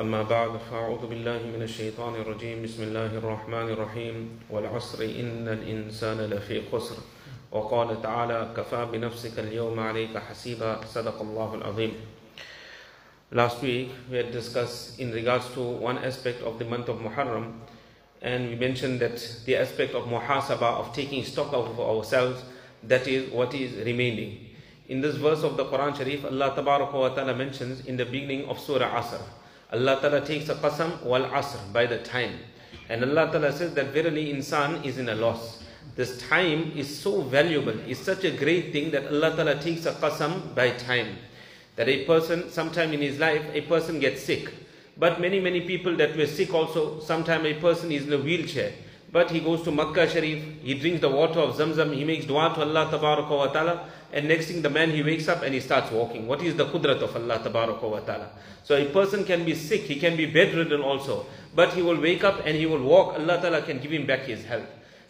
أما بعد فأعوذ بالله من الشيطان الرجيم بسم الله الرحمن الرحيم والعصر إن الإنسان لفي خسر وقال تعالى كفى بنفسك اليوم عليك حسيبا صدق الله العظيم Last week we had discussed in regards to one aspect of the month of Muharram and we mentioned that the aspect of muhasaba of taking stock of ourselves that is what is remaining. In this verse of the Quran Sharif Allah wa ta'ala mentions in the beginning of Surah Asr Allah Ta'ala takes a qasam wal asr by the time. And Allah Ta'ala says that verily insan is in a loss. This time is so valuable, is such a great thing that Allah Ta'ala takes a qasam by time. That a person, sometime in his life, a person gets sick. But many, many people that were sick also, sometime a person is in a wheelchair. But he goes to Makkah Sharif, he drinks the water of Zamzam, he makes dua to Allah wa ta'ala, and next thing the man he wakes up and he starts walking. What is the qudrat of Allah wa ta'ala? So a person can be sick, he can be bedridden also, but he will wake up and he will walk. Allah ta'ala can give him back his health.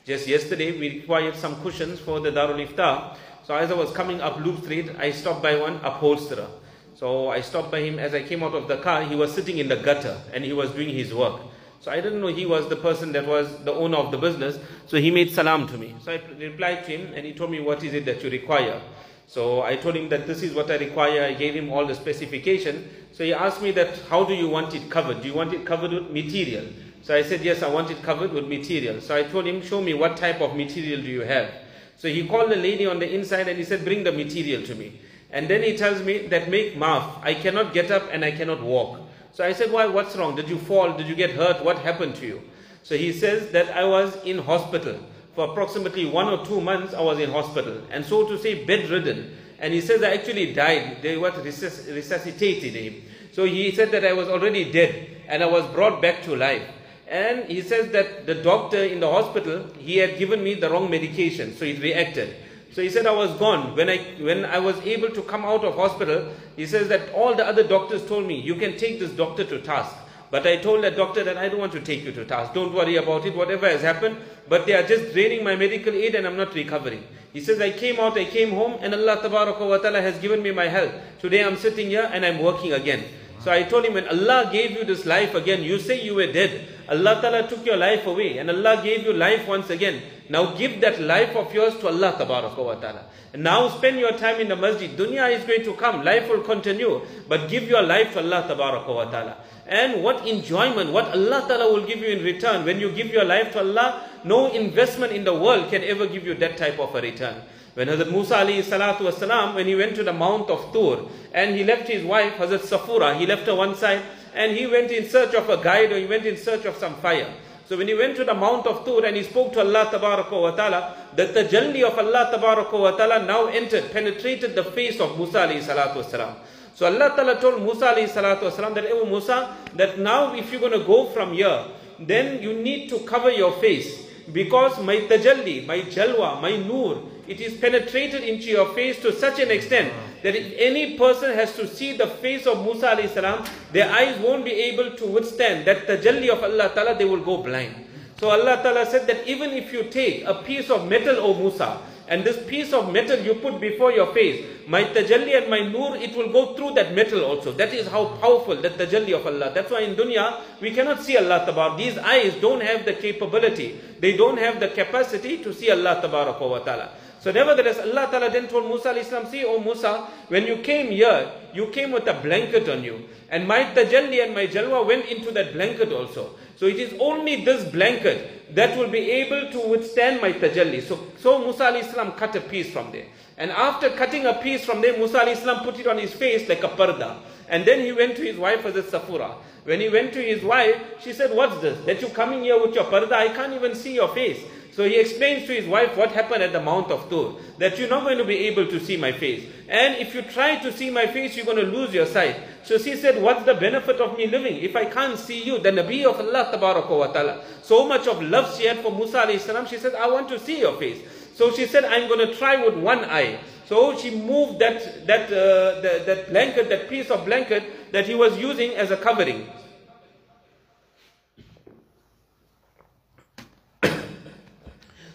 Just yesterday we required some cushions for the Darul Ifta. So as I was coming up Loop Street, I stopped by one upholsterer. So I stopped by him as I came out of the car. He was sitting in the gutter and he was doing his work. So I didn't know he was the person that was the owner of the business. So he made salam to me. So I replied to him and he told me, What is it that you require? So I told him that this is what I require. I gave him all the specification. So he asked me that, How do you want it covered? Do you want it covered with material? So I said, Yes, I want it covered with material. So I told him, Show me what type of material do you have? So he called the lady on the inside and he said, Bring the material to me. And then he tells me that make maaf. I cannot get up and I cannot walk. So I said, why, what's wrong? Did you fall? Did you get hurt? What happened to you? So he says that I was in hospital. For approximately one or two months, I was in hospital. And so to say, bedridden. And he says I actually died. They what resusc resuscitated him. So he said that I was already dead. And I was brought back to life. And he says that the doctor in the hospital, he had given me the wrong medication. So he reacted. So he said I was gone. When I, when I was able to come out of hospital, he says that all the other doctors told me, you can take this doctor to task. But I told that doctor that I don't want to take you to task. Don't worry about it, whatever has happened. But they are just draining my medical aid and I'm not recovering. He says, I came out, I came home and Allah wa has given me my health. Today I'm sitting here and I'm working again. So I told him, when Allah gave you this life again, you say you were dead. Allah Ta'ala took your life away and Allah gave you life once again. Now give that life of yours to Allah Ta'ala. And now spend your time in the masjid. Dunya is going to come, life will continue. But give your life to Allah Ta'ala. And what enjoyment, what Allah Ta'ala will give you in return. When you give your life to Allah, no investment in the world can ever give you that type of a return. When Hazrat Musa alayhi salatu wasalam, when he went to the mount of Tur and he left his wife, Hazrat Safura, he left her one side and he went in search of a guide or he went in search of some fire. So when he went to the Mount of Tur and he spoke to Allah wa ta'ala, the tajalli of Allah wa ta'ala now entered, penetrated the face of Musa alayhi salatu wasalam. So Allah ta'ala told Musa alayhi salatu wasalam that, Musa, that now if you're going to go from here, then you need to cover your face. Because my tajalli, my jalwa, my nur, it is penetrated into your face to such an extent that if any person has to see the face of Musa alayhi salam, their eyes won't be able to withstand that tajalli of Allah ta'ala, they will go blind. So Allah ta'ala said that even if you take a piece of metal, O Musa, and this piece of metal you put before your face, my tajalli and my nur, it will go through that metal also. That is how powerful that tajalli of Allah. That's why in dunya, we cannot see Allah tabar. These eyes don't have the capability. They don't have the capacity to see Allah tabarak wa ta'ala. So nevertheless, Allah Ta'ala then told Musa al-Islam, see, oh Musa, when you came here, you came with a blanket on you. And my tajalli and my jalwa went into that blanket also. So it is only this blanket that will be able to withstand my tajalli. So, so Musa al-Islam cut a piece from there. And after cutting a piece from there, Musa al-Islam put it on his face like a parda. And then he went to his wife as a Safura. When he went to his wife, she said, what's this? That you coming here with your parda? I can't even see your face. So he explains to his wife what happened at the Mount of Tur. That you're not going to be able to see my face. And if you try to see my face, you're going to lose your sight. So she said, what's the benefit of me living? If I can't see you, the Nabi of Allah wa ta'ala. So much of love she had for Musa alayhi salam. She said, I want to see your face. So she said, I'm going to try with one eye. So she moved that, that, uh, the, that blanket, that piece of blanket that he was using as a covering.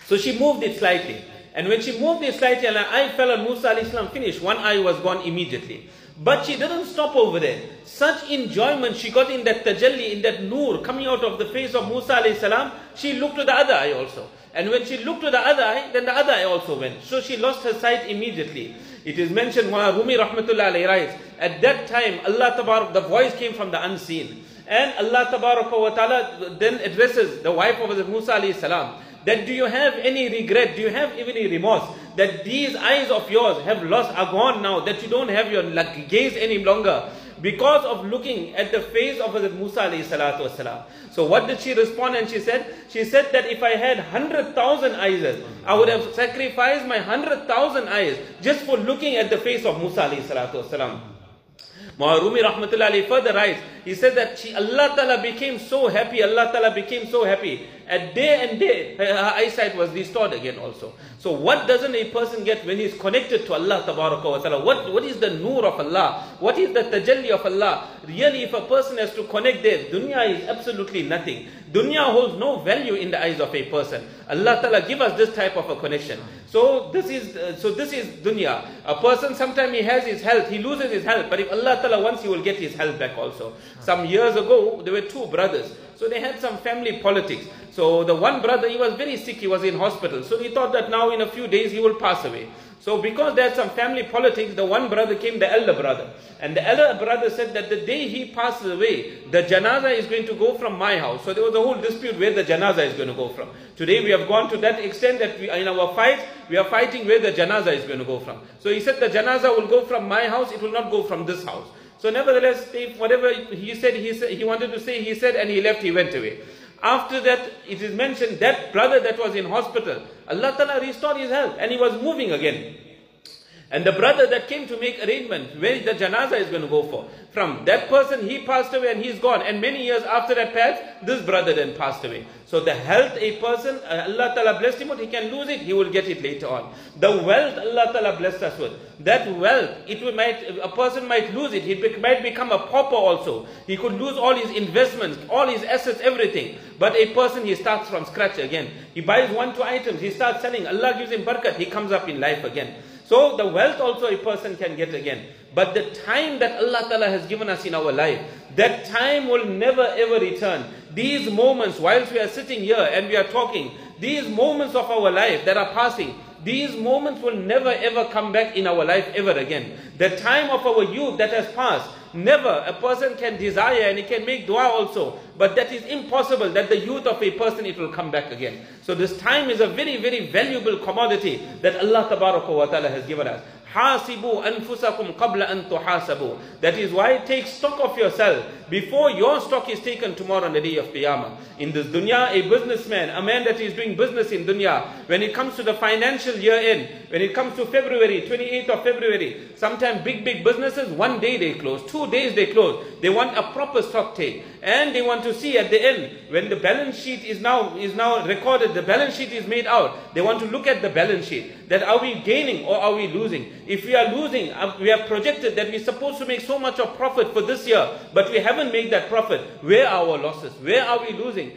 So she moved it slightly. And when she moved it slightly, and I fell on Musa Islam finished. One eye was gone immediately. But she didn't stop over there. Such enjoyment she got in that tajalli, in that nur coming out of the face of Musa alayhi she looked to the other eye also. And when she looked to the other eye, then the other eye also went. So she lost her sight immediately. It is mentioned, Rumi rahmatullah alayhi writes, at that time, Allah tabarak, the voice came from the unseen. And Allah tabarak wa ta'ala then addresses the wife of Musa alayhi salam that do you have any regret, do you have even any remorse that these eyes of yours have lost, are gone now, that you don't have your gaze any longer because of looking at the face of Musa wasalam. So what did she respond and she said? She said that if I had 100,000 eyes, I would have sacrificed my 100,000 eyes just for looking at the face of Musa alayhi salatu wasalam. Rumi rahmatullahi further writes, he said that she, Allah Ta'ala became so happy, Allah Ta'ala became so happy. At day and day, her, her eyesight was restored again also. So what doesn't a person get when he's connected to Allah Ta'ala? What, what is the nur of Allah? What is the tajalli of Allah? Really, if a person has to connect there, dunya is absolutely nothing. Dunya holds no value in the eyes of a person. Allah Ta'ala give us this type of a connection. So this is uh, so this is dunya. A person sometimes he has his health, he loses his health, but if Allah Ta'ala wants, he will get his health back also. Some years ago, there were two brothers. So they had some family politics. So the one brother, he was very sick, he was in hospital. So he thought that now in a few days he will pass away. So because there's some family politics, the one brother came, the elder brother. And the elder brother said that the day he passes away, the janaza is going to go from my house. So there was a whole dispute where the janaza is going to go from. Today we have gone to that extent that we, in our fight, we are fighting where the janaza is going to go from. So he said the janaza will go from my house, it will not go from this house. So nevertheless, whatever he said, he said, he wanted to say, he said, and he left, he went away. After that, it is mentioned that brother that was in hospital, Allah Ta'ala restored his health and he was moving again. And the brother that came to make arrangement where the janaza is going to go for. From that person, he passed away and he's gone. And many years after that passed, this brother then passed away. So the health a person, uh, Allah Ta'ala blessed him with, he can lose it, he will get it later on. The wealth Allah Ta'ala blessed us with. That wealth, it might, a person might lose it. He might become a pauper also. He could lose all his investments, all his assets, everything. But a person, he starts from scratch again. He buys one, two items, he starts selling. Allah gives him barakat, he comes up in life again. So the wealth also a person can get again. But the time that Allah Ta'ala has given us in our life, that time will never ever return. These moments, whilst we are sitting here and we are talking, these moments of our life that are passing, these moments will never ever come back in our life ever again. The time of our youth that has passed, Never. A person can desire and he can make dua also. But that is impossible that the youth of a person it will come back again. So this time is a very, very valuable commodity that Allah wa ta'ala has given us. Hasibu anfusakum qabla an tuhasabu. That is why take stock of yourself before your stock is taken tomorrow on the day of Qiyamah. In this dunya, a businessman, a man that is doing business in dunya, when it comes to the financial year end, when it comes to February, 28th of February, sometimes big, big businesses, one day they close, two days they close. They want a proper stock take. And they want to see at the end, when the balance sheet is now, is now recorded, the balance sheet is made out, they want to look at the balance sheet. That are we gaining or are we losing? If we are losing, uh, we have projected that we're supposed to make so much of profit for this year, but we haven't made that profit. Where are our losses? Where are we losing?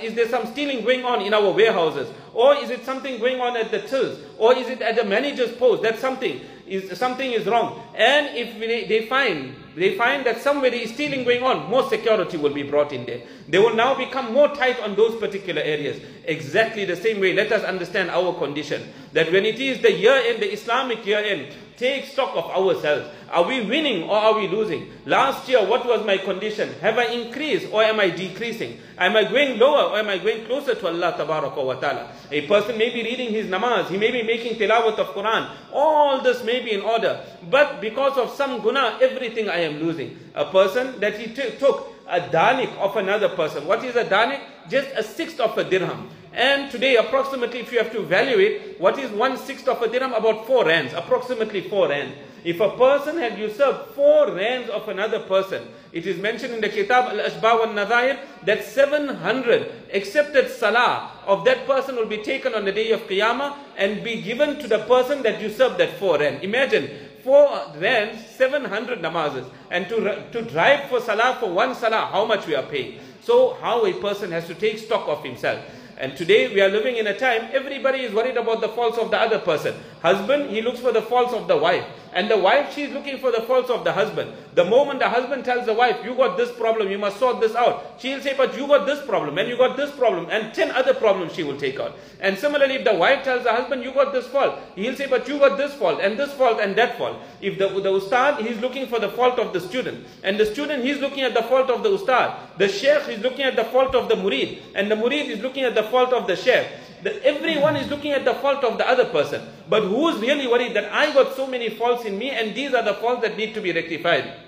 Is there some stealing going on in our warehouses? Or is it something going on at the tills? Or is it at the manager's post? That's something is something is wrong. And if they find they find that somebody is stealing going on, more security will be brought in there. They will now become more tight on those particular areas. Exactly the same way, let us understand our condition. That when it is the year end, the Islamic year end, take stock of ourselves. Are we winning or are we losing? Last year, what was my condition? Have I increased or am I decreasing? Am I going lower or am I going closer to Allah wa ta'ala? A person may be reading his namaz, he may be making tilawat of Quran. All this may be in order. But because of some guna, everything I am losing. A person that he took a danik of another person. What is a danik? Just a sixth of a dirham. And today, approximately, if you have to evaluate, what is one sixth of a dirham? About four rands, approximately four rands. If a person had usurped four rands of another person, it is mentioned in the Kitab Al-Ashbah wa Nadhair that 700 accepted salah of that person will be taken on the day of Qiyamah and be given to the person that usurped that four rand. Imagine, four rands, 700 namazes. And to, to drive for salah for one salah, how much we are paying. So how a person has to take stock of himself. And today we are living in a time, everybody is worried about the faults of the other person. Husband, he looks for the faults of the wife. And the wife, she's looking for the faults of the husband. The moment the husband tells the wife, you got this problem, you must sort this out, she'll say, but you got this problem, and you got this problem, and 10 other problems she will take out. And similarly, if the wife tells the husband, you got this fault, he'll say, but you got this fault, and this fault, and that fault. If the, the ustad, he's looking for the fault of the student, and the student, he's looking at the fault of the ustad. The sheikh is looking at the fault of the murid, and the murid is looking at the fault of the sheikh that everyone is looking at the fault of the other person. But who is really worried that I got so many faults in me and these are the faults that need to be rectified?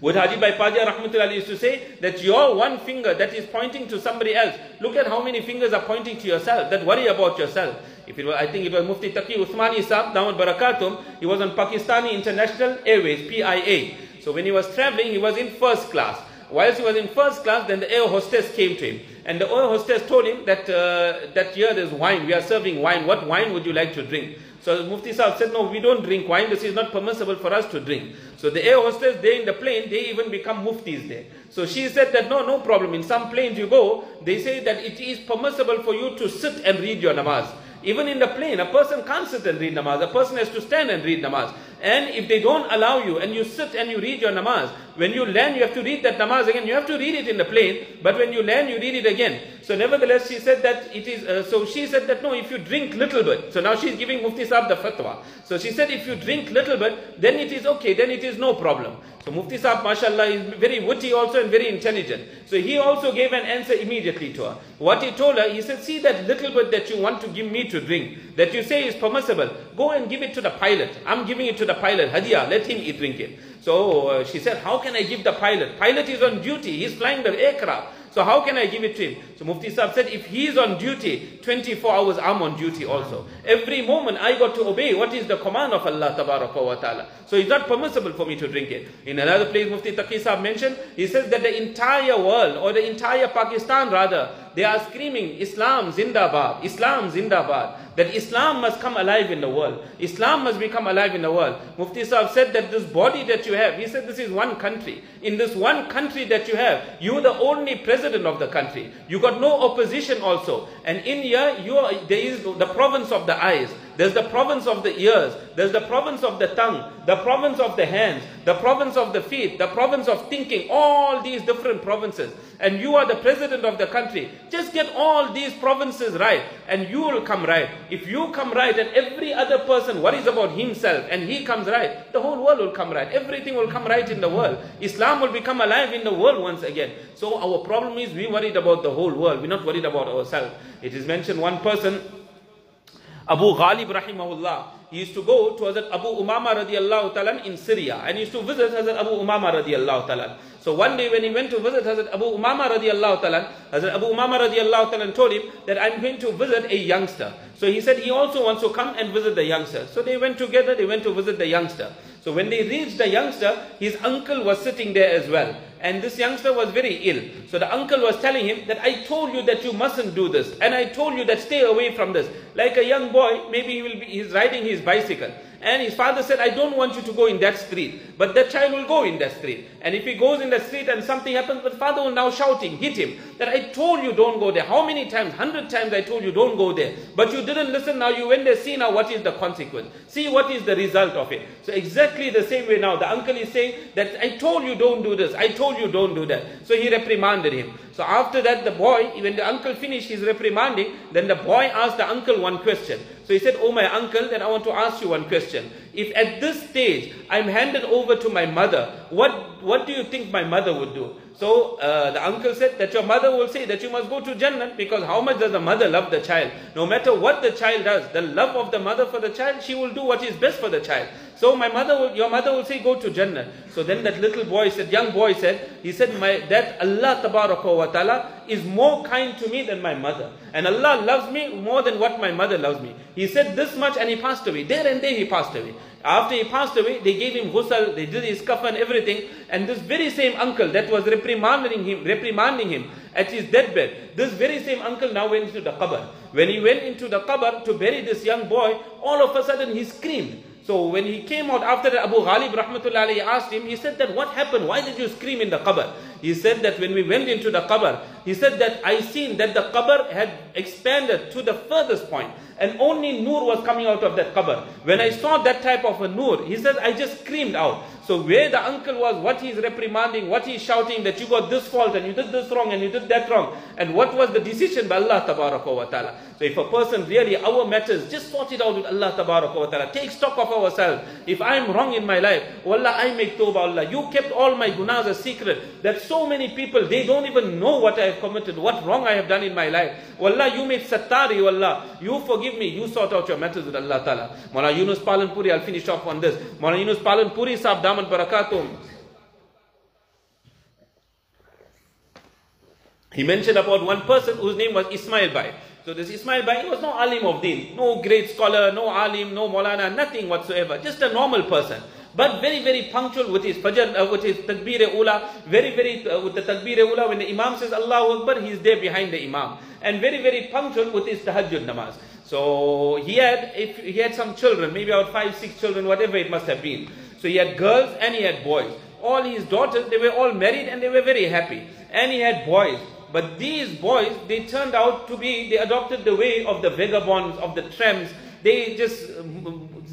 Would Haji Bhai Padia Rahmatullah used to say that your one finger that is pointing to somebody else, look at how many fingers are pointing to yourself, that worry about yourself. If it I think it was Mufti Taqi Uthmani Saab, Damat Barakatum, he was on Pakistani International Airways, PIA. So when he was traveling, he was in first class. Whilst he was in first class, then the air hostess came to him. And the air hostess told him that, uh, that here there's wine, we are serving wine. What wine would you like to drink? So Mufti Sahib said, no, we don't drink wine. This is not permissible for us to drink. So the air hostess, they in the plane, they even become muftis there. So she said that, no, no problem. In some planes you go, they say that it is permissible for you to sit and read your namaz. Even in the plane, a person can't sit and read namaz. A person has to stand and read namaz. And if they don't allow you and you sit and you read your namaz, when you land, you have to read that namaz again. You have to read it in the plane, but when you land, you read it again. So nevertheless, she said that it is, uh, so she said that no, if you drink little bit, so now she's giving Mufti Saab the fatwa. So she said if you drink little bit, then it is okay, then it is no problem. So Mufti Saab, mashallah, is very witty also and very intelligent. So he also gave an answer immediately to her. What he told her, he said, see that little bit that you want to give me to drink, that you say is permissible, go and give it to the pilot. I'm giving it to the pilot, Hadiya, let him eat, drink it. So uh, she said, how can I give the pilot? Pilot is on duty, he's flying the aircraft. So how can I give it to him? So Mufti Saab said, if he is on duty, 24 hours I'm on duty also. Every moment I got to obey what is the command of Allah wa ta'ala. So it's not permissible for me to drink it. In another place Mufti Taqi Saab mentioned, he says that the entire world or the entire Pakistan rather, they are screaming Islam Zindabad, Islam Zindabad that Islam must come alive in the world. Islam must become alive in the world. Mufti Saab said that this body that you have, he said this is one country. In this one country that you have, you are the only president of the country. You got no opposition also. And in here, you are, there is the province of the eyes. There's the province of the ears. There's the province of the tongue. The province of the hands. The province of the feet. The province of thinking. All these different provinces. And you are the president of the country. Just get all these provinces right. And you will come right. If you come right and every other person worries about himself and he comes right, the whole world will come right. Everything will come right in the world. Islam will become alive in the world once again. So our problem is we worried about the whole world. We're not worried about ourselves. It is mentioned one person Abu Ghalib rahimahullah, he used to go to Hazrat Abu Umama radiallahu ta'ala in Syria and he used to visit Hazrat Abu Umama radiallahu ta'ala. So one day when he went to visit Hazrat Abu Umama radiallahu ta'ala, Hazrat Abu Umama radiallahu ta'ala told him that I'm going to visit a youngster. So he said he also wants to come and visit the youngster. So they went together, they went to visit the youngster. So when they reached the youngster, his uncle was sitting there as well and this youngster was very ill. So the uncle was telling him that I told you that you mustn't do this, and I told you that stay away from this. Like a young boy, maybe he will be he's riding his bicycle, and his father said, I don't want you to go in that street. But that child will go in that street. And if he goes in the street and something happens, the father will now shouting, hit him, that I told you don't go there. How many times? Hundred times I told you don't go there. But you didn't listen. Now you went there. See now what is the consequence. See what is the result of it. So exactly the same way now. The uncle is saying that I told you don't do this. I told you don't do that. So he reprimanded him. So after that, the boy, when the uncle finished his reprimanding, then the boy asked the uncle one question. So he said, Oh my uncle, then I want to ask you one question. If at this stage I'm handed over to my mother, what, what do you think my mother would do? So uh, the uncle said that your mother will say that you must go to Jannah because how much does the mother love the child? No matter what the child does, the love of the mother for the child, she will do what is best for the child. So my mother will, your mother will say, go to Jannah. So then that little boy said, young boy said, he said, my, that Allah wa ta'ala is more kind to me than my mother. And Allah loves me more than what my mother loves me. He said this much and he passed away. There and there he passed away. After he passed away, they gave him ghusl, they did his kafan, everything. And this very same uncle that was reprimanding him, reprimanding him at his deathbed, this very same uncle now went into the qabr. When he went into the qabr to bury this young boy, all of a sudden he screamed. So when he came out after Abu Ghalib rahmatullah asked him, he said that what happened? Why did you scream in the qabr? He said that when we went into the qabr, he said that I seen that the qabr had expanded to the furthest point and only nur was coming out of that qabr. When I saw that type of a nur, he said I just screamed out. So where the uncle was, what he's reprimanding, what he's shouting that you got this fault and you did this wrong and you did that wrong. And what was the decision by Allah wa ta'ala. So if a person really, our matters, just sort it out with Allah wa ta'ala. Take stock of ourselves. If I'm wrong in my life, Wallah, I make tawbah Allah. You kept all my gunas a secret. That so many people, they don't even know what I have committed, what wrong I have done in my life. Wallah, you made sattari, Wallah. You forgive me. You sort out your matters with Allah ta'ala. Mawlana Yunus Palanpuri, I'll finish off on this. Mawlana Yunus Palanpuri, Sahib Daman Barakatum. He mentioned about one person whose name was Ismail Bhai. So this Ismail Bhai he was no alim of deen, no great scholar, no alim, no maulana, nothing whatsoever, just a normal person. But very, very punctual with his fajr, uh, with his takbir ula, very, very, uh, with the takbir ula, when the imam says Allahu Akbar, he's there behind the imam. And very, very punctual with his tahajjud namaz. So he had, if he had some children, maybe about five, six children, whatever it must have been. So he had girls and he had boys. All his daughters, they were all married and they were very happy. And he had boys. But these boys, they turned out to be, they adopted the way of the vagabonds, of the tramps. They just,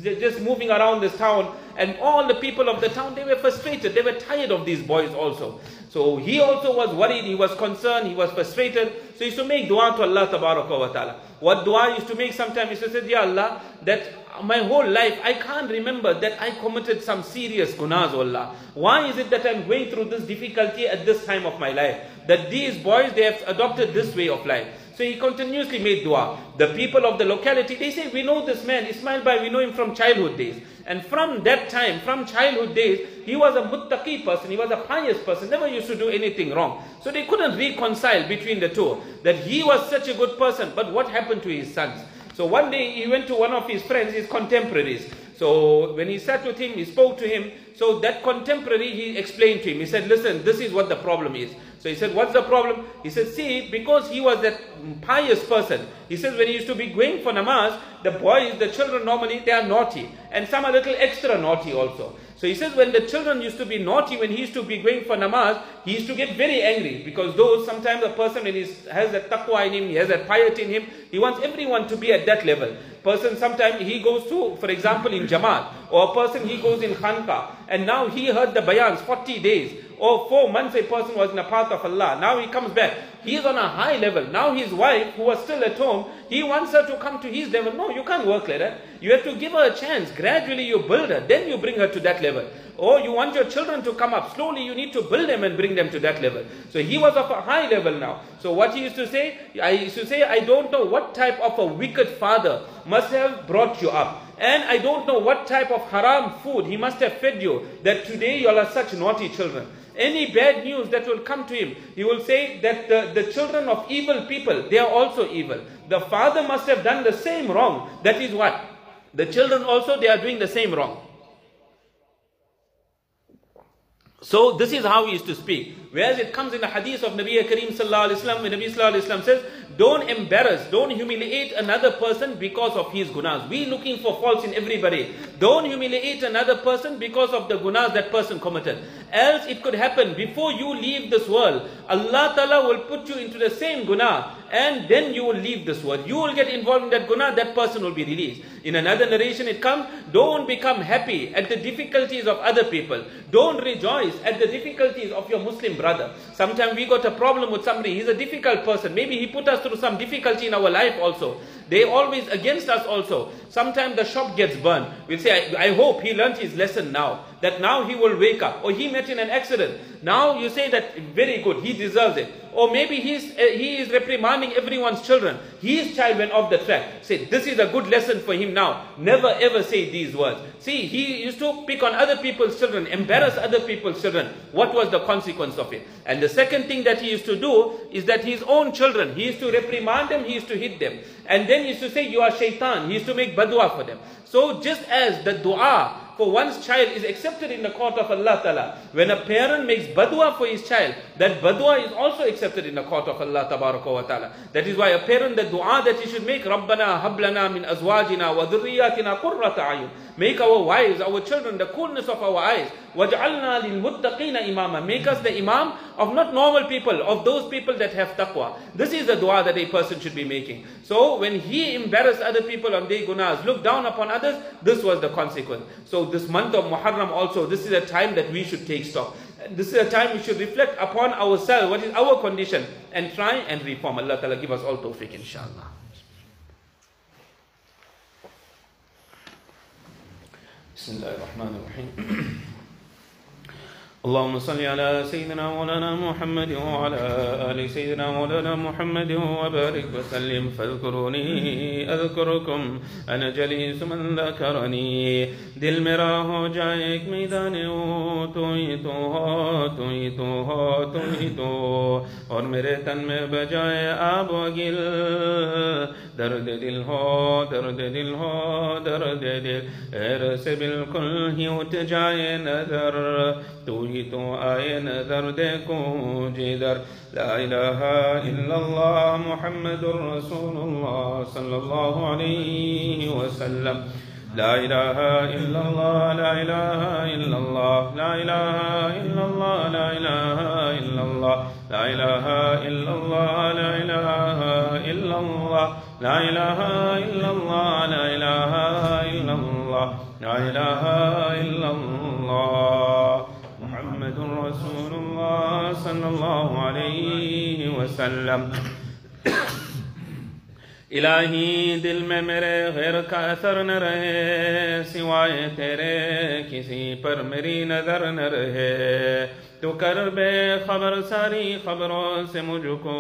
just moving around this town. And all the people of the town, they were frustrated. They were tired of these boys also. So he also was worried, he was concerned, he was frustrated. So he used to make dua to Allah wa ta'ala. What dua used to make sometimes, he used to say, Ya Allah, that my whole life, I can't remember that I committed some serious gunas, Allah. Why is it that I'm going through this difficulty at this time of my life? That these boys, they have adopted this way of life. So he continuously made dua. The people of the locality, they say, we know this man, Ismail Bhai, we know him from childhood days. And from that time, from childhood days, he was a muttaqi person, he was a pious person, never used to do anything wrong. So they couldn't reconcile between the two. That he was such a good person, but what happened to his sons? So one day he went to one of his friends, his contemporaries. So when he sat with him, he spoke to him. So that contemporary, he explained to him. He said, listen, this is what the problem is. So he said, what's the problem? He said, see, because he was that pious person. He says when he used to be going for namaz, the boys, the children normally, they are naughty. And some are little extra naughty also. So he says when the children used to be naughty, when he used to be going for namaz, he used to get very angry because those sometimes a person when he has that taqwa in him, he has that piety in him, he wants everyone to be at that level. Person sometimes he goes to, for example, in Jamaat, or a person he goes in Khanqa, and now he heard the bayans 40 days, or four months a person was in the path of Allah. Now he comes back. He is on a high level. Now his wife, who was still at home, he wants her to come to his level. No, you can't work like that. You have to give her a chance. Gradually you build her. Then you bring her to that level. Or you want your children to come up. Slowly you need to build them and bring them to that level. So he was of a high level now. So what he used to say, I used to say, I don't know what type of a wicked father must have brought you up. And I don't know what type of haram food he must have fed you that today you all are such naughty children any bad news that will come to him, he will say that the, the children of evil people, they are also evil. The father must have done the same wrong. That is what? The children also, they are doing the same wrong. So this is how he used to speak. Whereas it comes in the hadith of Nabi Kareem sallallahu alaihi wasallam, Nabi sallallahu alaihi wasallam says, don't embarrass, don't humiliate another person because of his gunas. We looking for faults in everybody. Don't humiliate another person because of the gunas that person committed. Else it could happen before you leave this world, Allah Ta'ala will put you into the same guna and then you will leave this world. You will get involved in that guna, that person will be released. In another narration it comes, don't become happy at the difficulties of other people. Don't rejoice at the difficulties of your Muslim brother. Sometimes we got a problem with somebody, he's a difficult person. Maybe he put us through some difficulty in our life also. They always against us also. Sometimes the shop gets burned. We'll say, I, I hope he learnt his lesson now. That now he will wake up. Or he met in an accident. Now you say that very good, he deserves it. Or maybe he's, uh, he is reprimanding everyone's children. His child went off the track. Say, this is a good lesson for him now. Never ever say these words. See, he used to pick on other people's children, embarrass other people's children. What was the consequence of it? And the second thing that he used to do is that his own children, he used to reprimand them, he used to hit them. And then he used to say, you are shaitan. He used to make badua for them. So just as the dua for one's child is accepted in the court of Allah Ta'ala. When a parent makes badwa for his child, that badwa is also accepted in the court of Allah Ta'ala. That is why a parent, the dua that he should make, Rabbana hablana min azwajina wa dhurriyatina qurrata ayun. Make our wives, our children, the coolness of our eyes. وَجْعَلْنَا لِلْمُتَّقِينَ imama. Make us the imam of not normal people, of those people that have taqwa. This is the dua that a person should be making. So when he embarrassed other people on their gunas, looked down upon others, this was the consequence. So this month of Muharram also, this is a time that we should take stock. This is a time we should reflect upon ourselves, what is our condition, and try and reform. Allah Ta'ala give us all tawfiq, inshallah. بسم الله الرحمن الرحيم اللهم صل على سيدنا مولانا محمد وعلى آل سيدنا مولانا محمد وبارك وسلم فاذكروني أذكركم أنا جليس من ذكرني दिल मेरा हो जाए एक मैदान हो तू ही तो हो तू ही तो हो तू ही तो और मेरे तन में बजाए आब गिल درد دل هو درد دل هو درد دل ارس بالکل ہی اٹھ جائے نظر تو ہی تو آئے نظر دیکھو جدر. لا إله إلا الله محمد رسول الله صلى الله عليه وسلم. لا إله إلا الله لا إله إلا الله لا إله إلا اللہ لا إله إلا الله لا إله إلا الله لا إله إلا الله محمد رسول الله صلى الله عليه وسلم. إلهي دل میں میرے غیر کا اثر نہ رہے سوائے تیرے کسی پر میری نظر نہ رہے۔ تو کر بے خبر ساری خبروں سے مجھ کو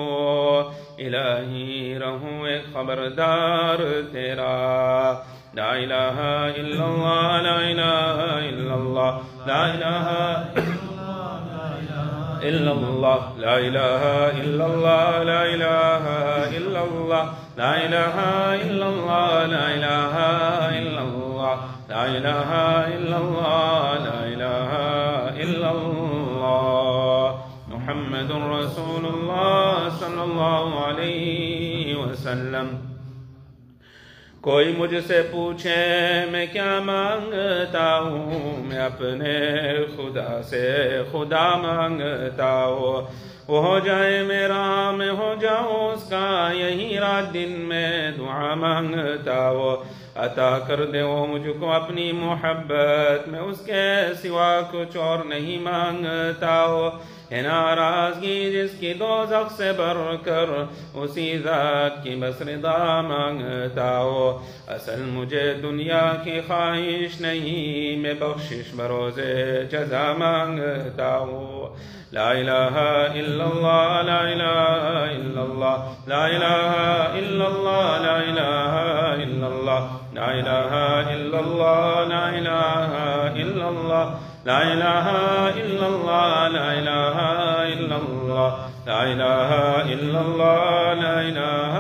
الہی رہوں ایک خبردار تیرا لا الہ إلا اللہ لا الہ إلا اللہ لا الہ إلا الله لا إله إلا الله لا إله إلا الله لا إله إلا الله لا إله إلا الله لا إله إلا الله لا محمد رسول اللہ صلی اللہ علیہ وسلم۔ کوئی مجھ سے پوچھے میں کیا مانگتا ہوں؟ میں اپنے خدا سے خدا مانگتا ہوں۔ وہ ہو جائے میرا، میں ہو جاؤں اس کا، یہی رات دن میں دعا مانگتا ہوں۔ अता कर दे वो मुझको अपनी मोहब्बत में उसके सिवा कुछ और नहीं मांगता हो है नाराजगी जिसकी दो से भर कर उसी जात की बस रिदा मांगता हो असल मुझे दुनिया की ख्वाहिश नहीं मैं बख्शिश भरोसे जजा मांगता हूँ لا إله إلا الله لا إله إلا الله لا إله إلا الله لا إله إلا الله لا إله إلا الله لا إله إلا الله لا إله إلا الله لا إله إلا الله لا إله إلا الله لا إله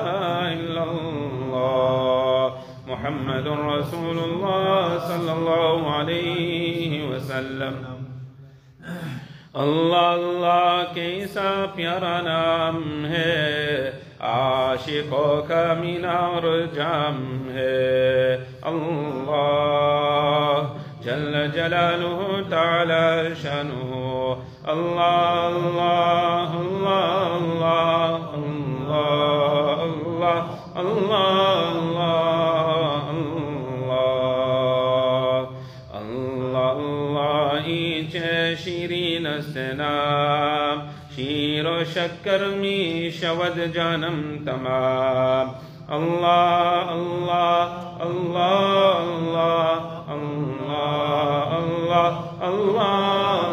إلا الله محمد رسول الله صلى الله عليه وسلم. اللہ اللہ کیسا پیارا نام ہے عاشقوں کا مینار جام ہے الله جل جلاله تعالى شأنه الله الله الله الله الله الله الله الله الله الله شیرین سنام شیر و شکر می شود جانم تمام الله الله الله الله الله الله الله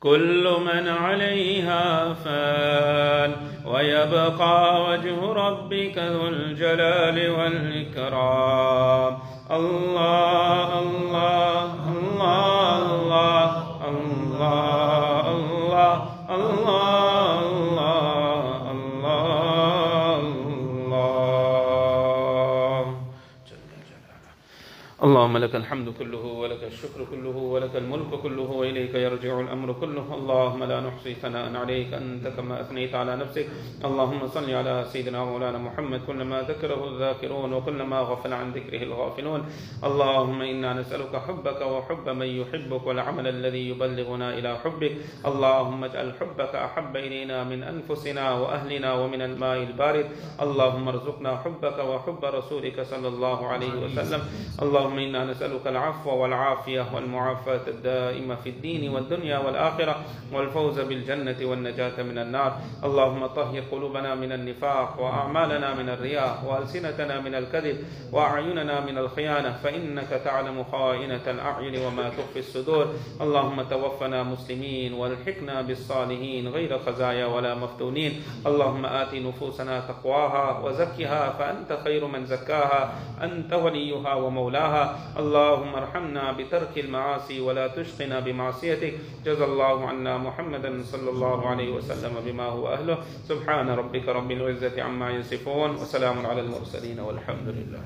كل من عليها فان ويبقى وجه ربك ذو الجلال والإكرام الله الله اللهم لك الحمد كله ولك الشكر كله ولك الملك كله وإليك يرجع الأمر كله. اللهم لا نحصي ثناء عليك أنت كما أثنيت على نفسك. اللهم صل على سيدنا مولانا محمد كلما ذكره الذاكرون وكلما غفل عن ذكره الغافلون. اللهم إنا نسألك حبك وحب من يحبك والعمل الذي يبلغنا إلى حبك اللهم اجعل حبك أحب إلينا من أنفسنا وأهلنا ومن الماء البارد. اللهم ارزقنا حبك وحب رسولك صلى الله عليه وسلم. اللهم إنا نسألك العفو والعافية والمعافاة الدائمة في الدين والدنيا والآخرة والفوز بالجنة والنجاة من النار. اللهم طهر قلوبنا من النفاق وأعمالنا من الرياء وألسنتنا من الكذب وأعيننا من الخيانة فإنك تعلم خائنة الأعين وما تخفي الصدور. اللهم توفنا مسلمين والحقنا بالصالحين غير خزايا ولا مفتونين. اللهم آت نفوسنا تقواها وزكها فأنت خير من زكاها أنت وليها ومولاها. اللهم ارحمنا بترك المعاصي ولا تشقنا بمعصيتك. جزى الله عنا محمدا صلى الله عليه وسلم بما هو أهله. سبحان ربك رب العزة عما يصفون وسلام على المرسلين والحمد لله